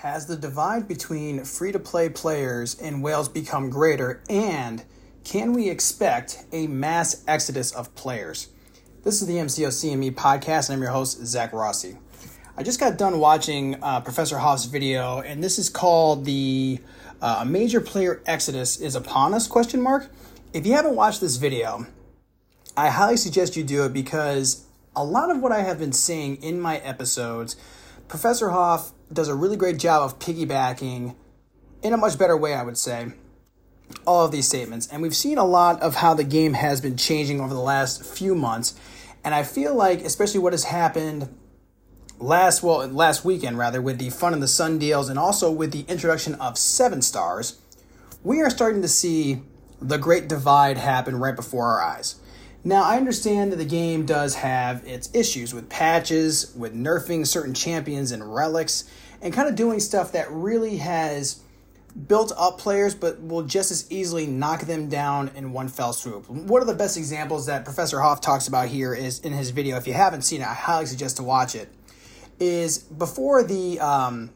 Has the divide between free to play players in whales become greater? And can we expect a mass exodus of players? This is the MCO CME podcast, and I'm your host, Zach Rossi. I just got done watching uh, Professor Hoff's video, and this is called the uh, major player exodus is upon us question mark if you haven't watched this video i highly suggest you do it because a lot of what i have been saying in my episodes professor hoff does a really great job of piggybacking in a much better way i would say all of these statements. And we've seen a lot of how the game has been changing over the last few months. And i feel like especially what has happened last well last weekend rather with the fun in the sun deals and also with the introduction of seven stars we are starting to see the great divide happen right before our eyes now i understand that the game does have its issues with patches with nerfing certain champions and relics and kind of doing stuff that really has built up players but will just as easily knock them down in one fell swoop one of the best examples that professor hoff talks about here is in his video if you haven't seen it i highly suggest to watch it is before the um,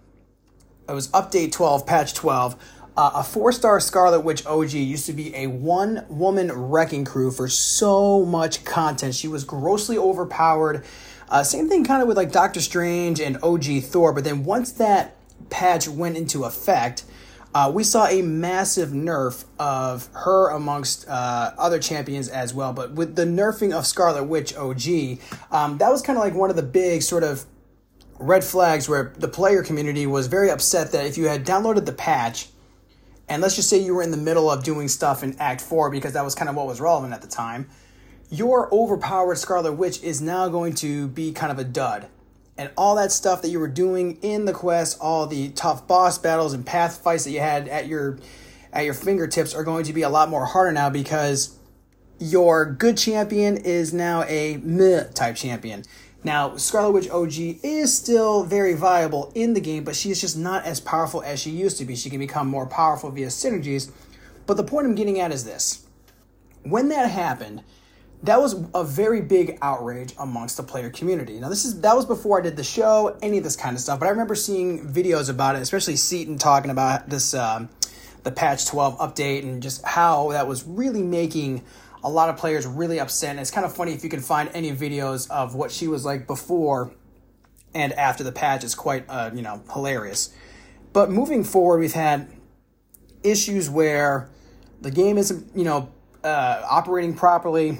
it was update 12, patch 12. Uh, a four star Scarlet Witch OG used to be a one woman wrecking crew for so much content. She was grossly overpowered. Uh, same thing kind of with like Doctor Strange and OG Thor, but then once that patch went into effect, uh, we saw a massive nerf of her amongst uh, other champions as well. But with the nerfing of Scarlet Witch OG, um, that was kind of like one of the big sort of red flags where the player community was very upset that if you had downloaded the patch, and let's just say you were in the middle of doing stuff in Act 4 because that was kind of what was relevant at the time, your overpowered Scarlet Witch is now going to be kind of a dud. And all that stuff that you were doing in the quest, all the tough boss battles and path fights that you had at your at your fingertips are going to be a lot more harder now because your good champion is now a meh type champion. Now, Scarlet Witch OG is still very viable in the game, but she is just not as powerful as she used to be. She can become more powerful via synergies. But the point I'm getting at is this when that happened, that was a very big outrage amongst the player community. Now, this is that was before I did the show, any of this kind of stuff. But I remember seeing videos about it, especially Seatin talking about this, um, the patch 12 update, and just how that was really making a lot of players really upset. And it's kind of funny if you can find any videos of what she was like before and after the patch. It's quite, uh, you know, hilarious. But moving forward, we've had issues where the game isn't, you know, uh, operating properly.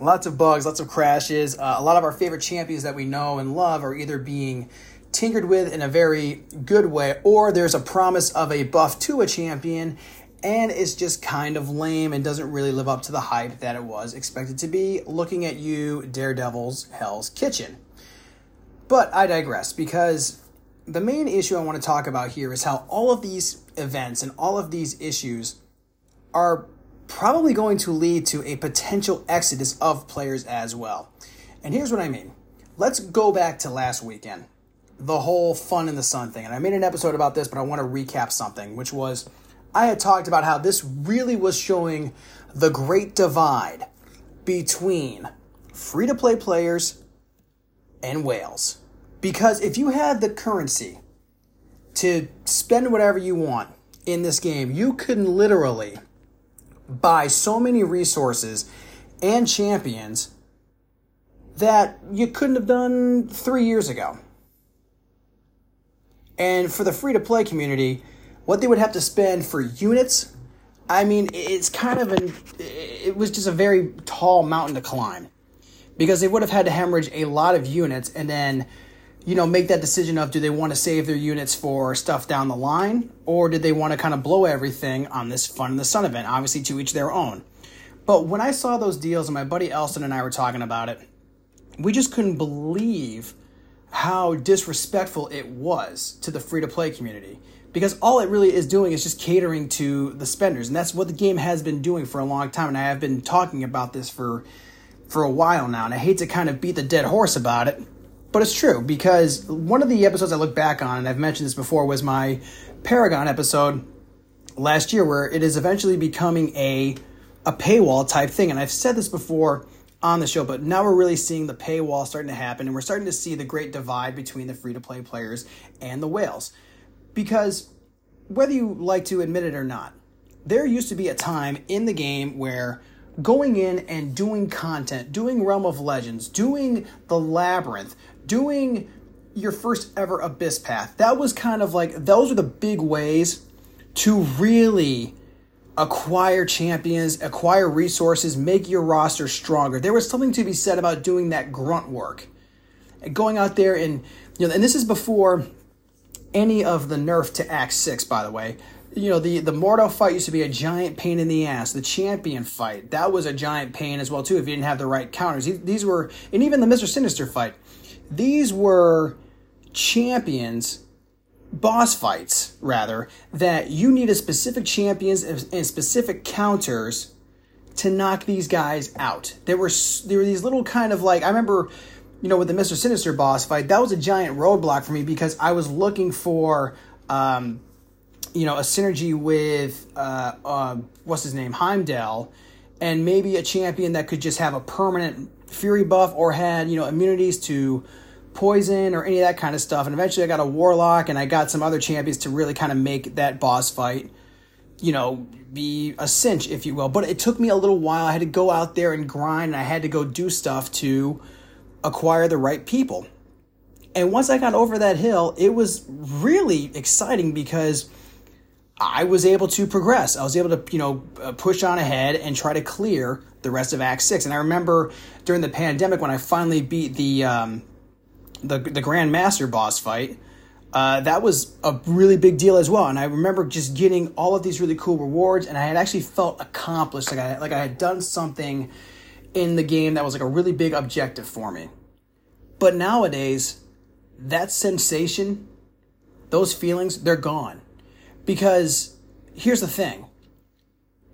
Lots of bugs, lots of crashes. Uh, a lot of our favorite champions that we know and love are either being tinkered with in a very good way, or there's a promise of a buff to a champion, and it's just kind of lame and doesn't really live up to the hype that it was expected to be. Looking at you, Daredevil's Hell's Kitchen. But I digress because the main issue I want to talk about here is how all of these events and all of these issues are probably going to lead to a potential exodus of players as well. And here's what I mean. Let's go back to last weekend. The whole fun in the sun thing. And I made an episode about this, but I want to recap something, which was I had talked about how this really was showing the great divide between free to play players and whales. Because if you had the currency to spend whatever you want in this game, you could literally buy so many resources and champions that you couldn't have done three years ago. And for the free to play community, what they would have to spend for units, I mean, it's kind of an, it was just a very tall mountain to climb because they would have had to hemorrhage a lot of units and then, you know, make that decision of do they want to save their units for stuff down the line or did they want to kind of blow everything on this Fun in the Sun event? Obviously, to each their own. But when I saw those deals and my buddy Elston and I were talking about it, we just couldn't believe how disrespectful it was to the free to play community because all it really is doing is just catering to the spenders and that's what the game has been doing for a long time and i have been talking about this for for a while now and i hate to kind of beat the dead horse about it but it's true because one of the episodes i look back on and i've mentioned this before was my paragon episode last year where it is eventually becoming a a paywall type thing and i've said this before on the show but now we're really seeing the paywall starting to happen and we're starting to see the great divide between the free to play players and the whales Because whether you like to admit it or not, there used to be a time in the game where going in and doing content, doing Realm of Legends, doing the Labyrinth, doing your first ever Abyss Path, that was kind of like, those are the big ways to really acquire champions, acquire resources, make your roster stronger. There was something to be said about doing that grunt work. And Going out there and, you know, and this is before any of the nerf to Act 6, by the way. You know, the, the Mordo fight used to be a giant pain in the ass. The champion fight, that was a giant pain as well, too, if you didn't have the right counters. These were, and even the Mr. Sinister fight, these were champions boss fights rather that you need a specific champions and specific counters to knock these guys out. There were there were these little kind of like I remember you know with the Mr. Sinister boss fight that was a giant roadblock for me because I was looking for um, you know a synergy with uh, uh, what's his name Heimdall and maybe a champion that could just have a permanent fury buff or had you know immunities to poison or any of that kind of stuff. And eventually I got a warlock and I got some other champions to really kind of make that boss fight, you know, be a cinch, if you will. But it took me a little while. I had to go out there and grind and I had to go do stuff to acquire the right people. And once I got over that hill, it was really exciting because I was able to progress. I was able to, you know, uh, push on ahead and try to clear the rest of Act 6. And I remember during the pandemic when I finally beat the um, the the Grand Master boss fight. Uh, that was a really big deal as well, and I remember just getting all of these really cool rewards, and I had actually felt accomplished, like I like I had done something in the game that was like a really big objective for me. But nowadays, that sensation, those feelings, they're gone, because here's the thing: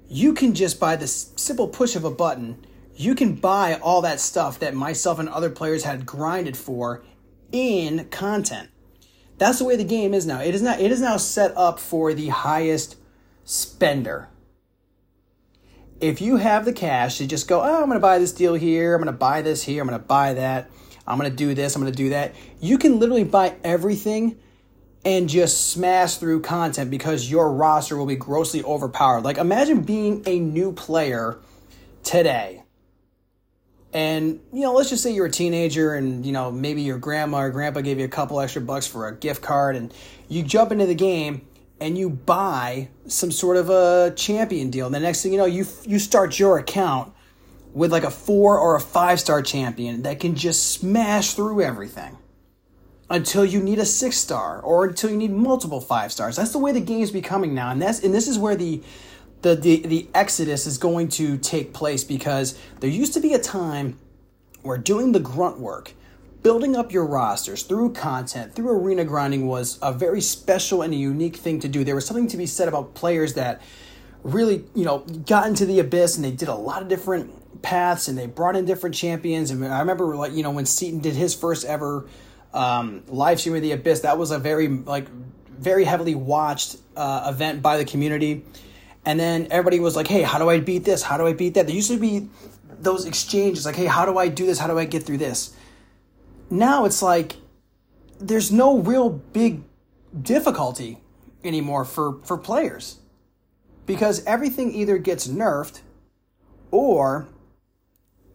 you can just by the simple push of a button, you can buy all that stuff that myself and other players had grinded for in content. That's the way the game is now. It is now it is now set up for the highest spender. If you have the cash to just go, oh, I'm going to buy this deal here, I'm going to buy this here, I'm going to buy that, I'm going to do this, I'm going to do that. You can literally buy everything and just smash through content because your roster will be grossly overpowered. Like imagine being a new player today and, you know, let's just say you're a teenager and, you know, maybe your grandma or grandpa gave you a couple extra bucks for a gift card and you jump into the game and you buy some sort of a champion deal. And the next thing you know, you you start your account with like a 4 or a 5 star champion that can just smash through everything until you need a 6 star or until you need multiple 5 stars. That's the way the game's becoming now. And that's and this is where the the, the, the exodus is going to take place because there used to be a time where doing the grunt work, building up your rosters through content, through arena grinding was a very special and a unique thing to do. There was something to be said about players that really, you know, got into the abyss and they did a lot of different paths and they brought in different champions. And I remember, like, you know, when Seatin did his first ever um, live stream of the abyss, that was a very, like, very heavily watched uh, event by the community and then everybody was like, hey, how do I beat this? How do I beat that? There used to be those exchanges like, hey, how do I do this? How do I get through this? Now it's like there's no real big difficulty anymore for, for players because everything either gets nerfed or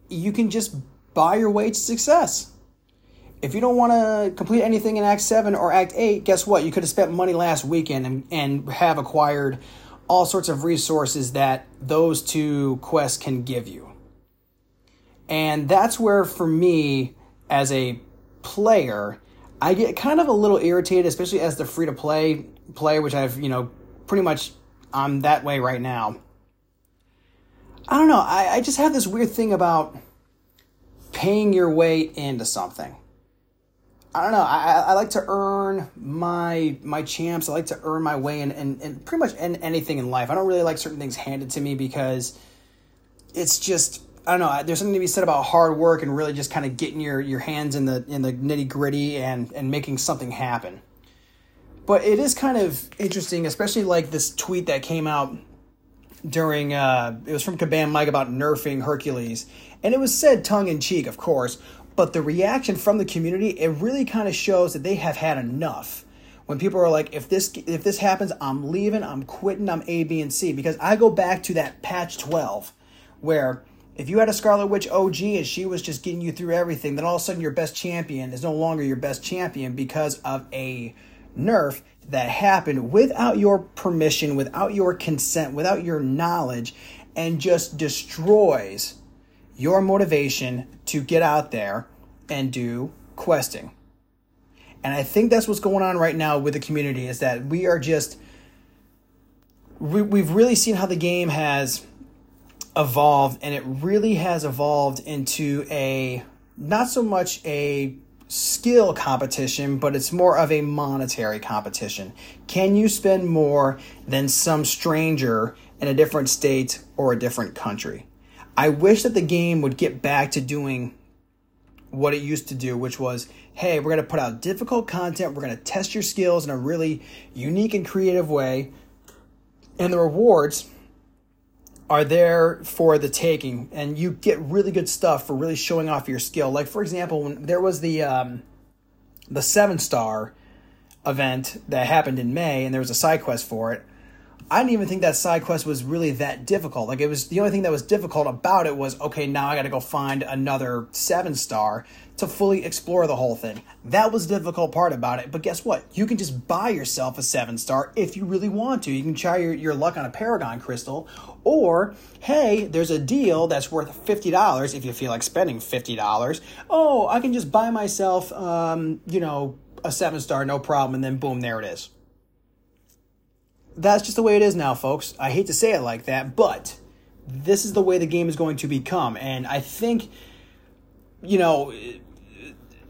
you can just buy your way to success. If you don't want to complete anything in Act 7 or Act 8, guess what? You could have spent money last weekend and, and have acquired all sorts of resources that those two quests can give you. And that's where, for me, as a player, I get kind of a little irritated, especially as the free to play player, which I've, you know, pretty much I'm that way right now. I don't know. I, I just have this weird thing about paying your way into something. I don't know. I, I like to earn my my champs. I like to earn my way in, in, in pretty much in anything in life. I don't really like certain things handed to me because it's just I don't know. There's something to be said about hard work and really just kind of getting your, your hands in the in the nitty gritty and and making something happen. But it is kind of interesting, especially like this tweet that came out during uh, it was from Kabam Miike about nerfing Hercules, and it was said tongue in cheek, of course, but the reaction from the community, it really kind of shows that they have had enough when people are like, if this if this happens, I'm leaving, I'm quitting, I'm A, B, and C. Because I go back to that patch 12 where if you had a Scarlet Witch OG and she was just getting you through everything, then all of a sudden your best champion is no longer your best champion because of a nerf that happened without your permission, without your consent, without your knowledge, and just destroys your motivation to get out there and do questing. And I think that's what's going on right now with the community is that we are just we, we've really seen how the game has evolved and it really has evolved into a not so much a skill competition, but it's more of a monetary competition. Can you spend more than some stranger in a different state or a different country? I wish that the game would get back to doing what it used to do, which was hey, we're going to put out difficult content, we're going to test your skills in a really unique and creative way, and the rewards are there for the taking and you get really good stuff for really showing off your skill. Like for example when there was the um, the seven star event that happened in may and there was a side quest for it I didn't even think that side quest was really that difficult. Like it was the only thing that was difficult about it was okay, now I got to go find another 7 star to fully explore the whole thing. That was the difficult part about it. But guess what? You can just buy yourself a 7 star if you really want to. You can try your, your luck on a Paragon crystal or hey, there's a deal that's worth $50 if you feel like spending $50. Oh, I can just buy myself um, you know, a 7 star no problem and then boom, there it is that's just the way it is now, folks. I hate to say it like that, but this is the way the game is going to become. And I think, you know,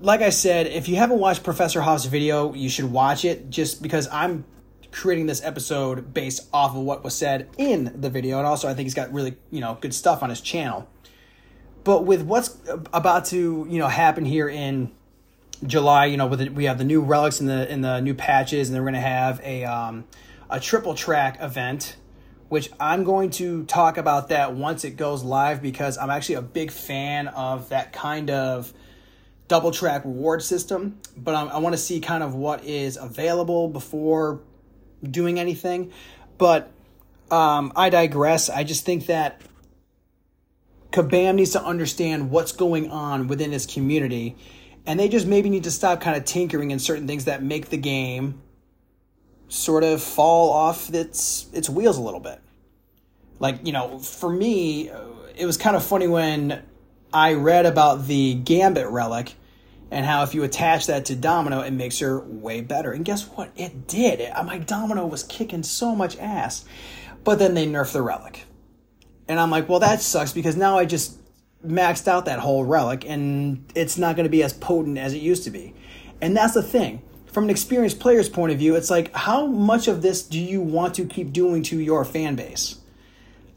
like I said, if you haven't watched Professor Hoff's video, you should watch it just because I'm creating this episode based off of what was said in the video. And also, I think he's got really, you know, good stuff on his channel. But with what's about to, you know, happen here in July, you know, with the, we have the new relics and the in the new patches, and then we're gonna have a um, a triple track event, which I'm going to talk about that once it goes live because I'm actually a big fan of that kind of double track reward system. But I, I want to see kind of what is available before doing anything. But um, I digress. I just think that Kabam needs to understand what's going on within this community. And they just maybe need to stop kind of tinkering in certain things that make the game sort of fall off its its wheels a little bit. Like, you know, for me, it was kind of funny when I read about the Gambit relic and how if you attach that to Domino, it makes her way better. And guess what? It did. It, my Domino was kicking so much ass. But then they nerfed the relic. And I'm like, well, that sucks because now I just maxed out that whole relic and it's not going to be as potent as it used to be. And that's the thing from an experienced player's point of view, it's like, how much of this do you want to keep doing to your fan base?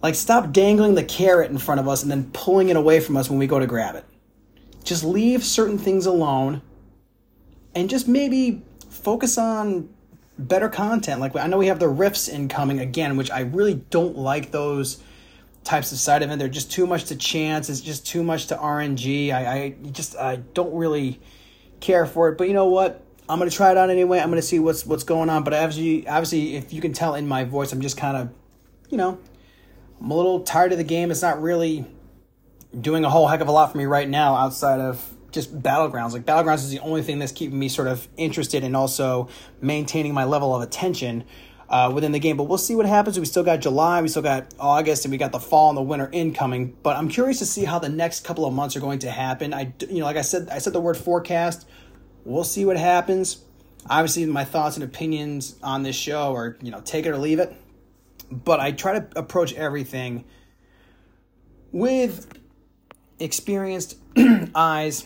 Like, stop dangling the carrot in front of us and then pulling it away from us when we go to grab it. Just leave certain things alone and just maybe focus on better content. Like, I know we have the rifts incoming again, which I really don't like those types of side event. They're just too much to chance. It's just too much to RNG. I, I just I don't really care for it. But you know what? I'm gonna try it out anyway. I'm gonna see what's what's going on. But obviously, obviously, if you can tell in my voice, I'm just kind of, you know, I'm a little tired of the game. It's not really doing a whole heck of a lot for me right now outside of just battlegrounds. Like battlegrounds is the only thing that's keeping me sort of interested and also maintaining my level of attention uh, within the game. But we'll see what happens. We still got July, we still got August, and we got the fall and the winter incoming. But I'm curious to see how the next couple of months are going to happen. I, you know, like I said, I said the word forecast We'll see what happens. Obviously, my thoughts and opinions on this show are, you know, take it or leave it. But I try to approach everything with experienced eyes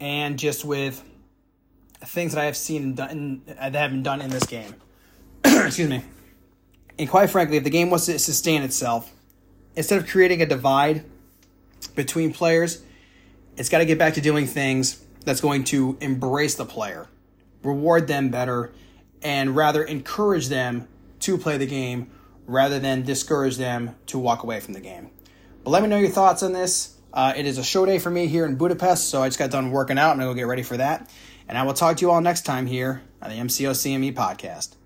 and just with things that I have seen and done that have been done in this game. Excuse me. And quite frankly, if the game wants to sustain itself, instead of creating a divide between players, it's got to get back to doing things that's going to embrace the player, reward them better, and rather encourage them to play the game rather than discourage them to walk away from the game. But let me know your thoughts on this. Uh, it is a show day for me here in Budapest, so I just got done working out and I'll go get ready for that. And I will talk to you all next time here on the MCO CME podcast.